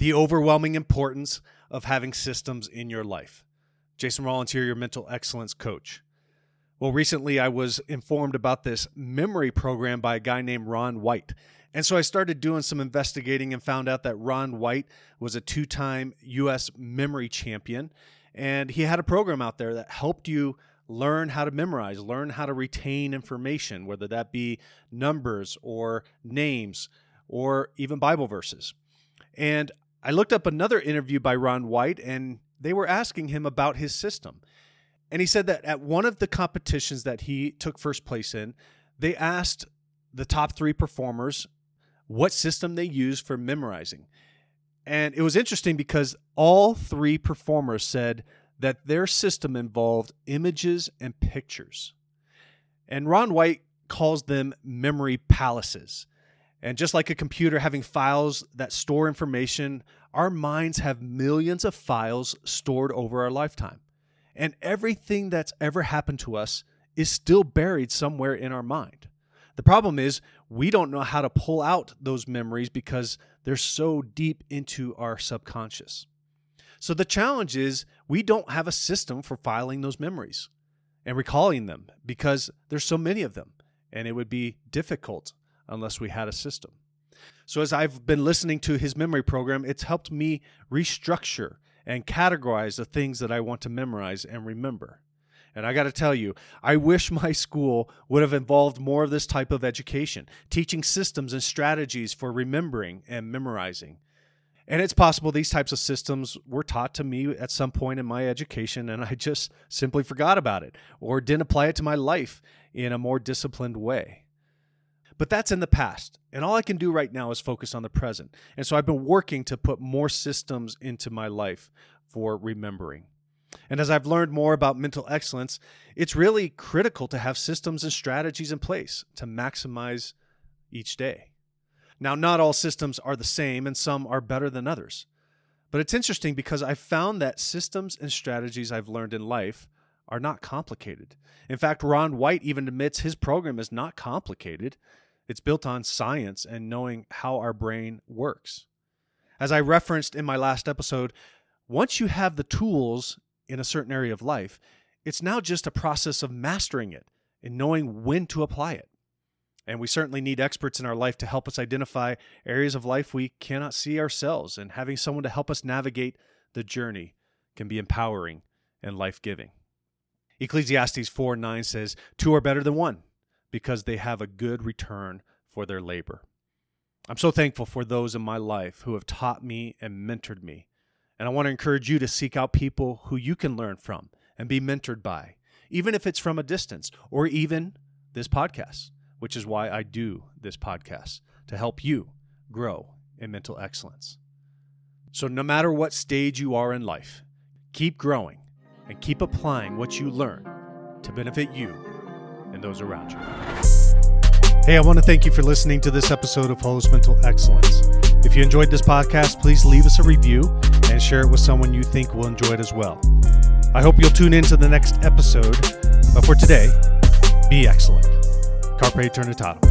the overwhelming importance of having systems in your life. Jason Rollins here, your mental excellence coach. Well, recently I was informed about this memory program by a guy named Ron White. And so I started doing some investigating and found out that Ron White was a two time U.S. memory champion. And he had a program out there that helped you learn how to memorize, learn how to retain information, whether that be numbers or names or even Bible verses. And I looked up another interview by Ron White, and they were asking him about his system. And he said that at one of the competitions that he took first place in, they asked the top three performers what system they use for memorizing. And it was interesting because all three performers said that their system involved images and pictures. And Ron White calls them memory palaces. And just like a computer having files that store information, our minds have millions of files stored over our lifetime. And everything that's ever happened to us is still buried somewhere in our mind. The problem is, we don't know how to pull out those memories because they're so deep into our subconscious. So the challenge is, we don't have a system for filing those memories and recalling them because there's so many of them, and it would be difficult unless we had a system. So, as I've been listening to his memory program, it's helped me restructure and categorize the things that I want to memorize and remember. And I got to tell you, I wish my school would have involved more of this type of education, teaching systems and strategies for remembering and memorizing. And it's possible these types of systems were taught to me at some point in my education, and I just simply forgot about it or didn't apply it to my life in a more disciplined way. But that's in the past. And all I can do right now is focus on the present. And so I've been working to put more systems into my life for remembering. And as I've learned more about mental excellence, it's really critical to have systems and strategies in place to maximize each day. Now, not all systems are the same, and some are better than others. But it's interesting because I've found that systems and strategies I've learned in life are not complicated. In fact, Ron White even admits his program is not complicated. It's built on science and knowing how our brain works. As I referenced in my last episode, once you have the tools in a certain area of life, it's now just a process of mastering it and knowing when to apply it. And we certainly need experts in our life to help us identify areas of life we cannot see ourselves, and having someone to help us navigate the journey can be empowering and life giving. Ecclesiastes 4 9 says, Two are better than one because they have a good return for their labor. I'm so thankful for those in my life who have taught me and mentored me. And I want to encourage you to seek out people who you can learn from and be mentored by, even if it's from a distance or even this podcast, which is why I do this podcast to help you grow in mental excellence. So, no matter what stage you are in life, keep growing and keep applying what you learn to benefit you and those around you. Hey, I want to thank you for listening to this episode of Holos Mental Excellence. If you enjoyed this podcast, please leave us a review and share it with someone you think will enjoy it as well. I hope you'll tune in to the next episode. But for today, be excellent. Carpe Eternitatum.